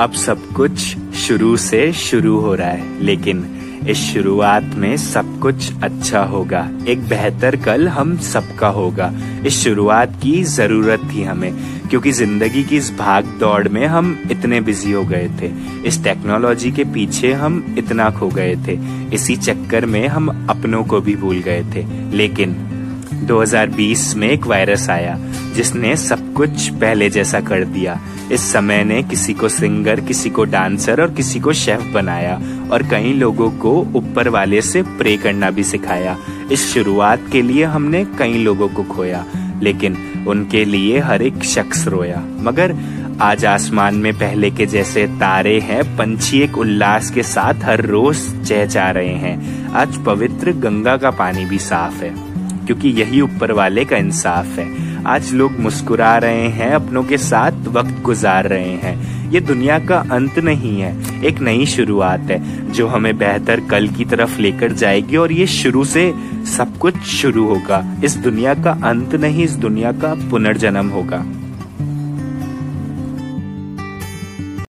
अब सब कुछ शुरू से शुरू हो रहा है, लेकिन इस शुरुआत में सब कुछ अच्छा होगा। एक बेहतर कल हम सबका होगा। इस शुरुआत की ज़रूरत थी हमें, क्योंकि ज़िंदगी की इस भाग दौड़ में हम इतने बिज़ी हो गए थे। इस टेक्नोलॉजी के पीछे हम इतना खो गए थे। इसी चक्कर में हम अपनों को भी भूल गए थे। लेकिन 2020 में एक वायरस आया। जिसने सब कुछ पहले जैसा कर दिया। इस समय ने किसी को सिंगर, किसी को डांसर और किसी को शेफ बनाया और कई लोगों को ऊपर वाले से प्रे करना भी सिखाया। इस शुरुआत के लिए हमने कई लोगों को खोया, लेकिन उनके लिए हर एक शख्स रोया। मगर आज आसमान में पहले के जैसे तारे हैं, पंछी एक उल्लास के साथ हर रोज चहचा रहे हैं। आज पवित्र गंगा का पानी भी साफ़ है, क्योंकि यही ऊपर वाले का इंसाफ है। आज लोग मुस्कुरा रहे हैं, अपनों के साथ वक्त गुजार रहे हैं। ये दुनिया का अंत नहीं है, एक नई शुरुआत है, जो हमें बेहतर कल की तरफ़ लेकर जाएगी और ये शुरू से सब कुछ शुरू होगा। इस दुनिया का अंत नहीं, इस दुनिया का पुनर्जन्म होगा।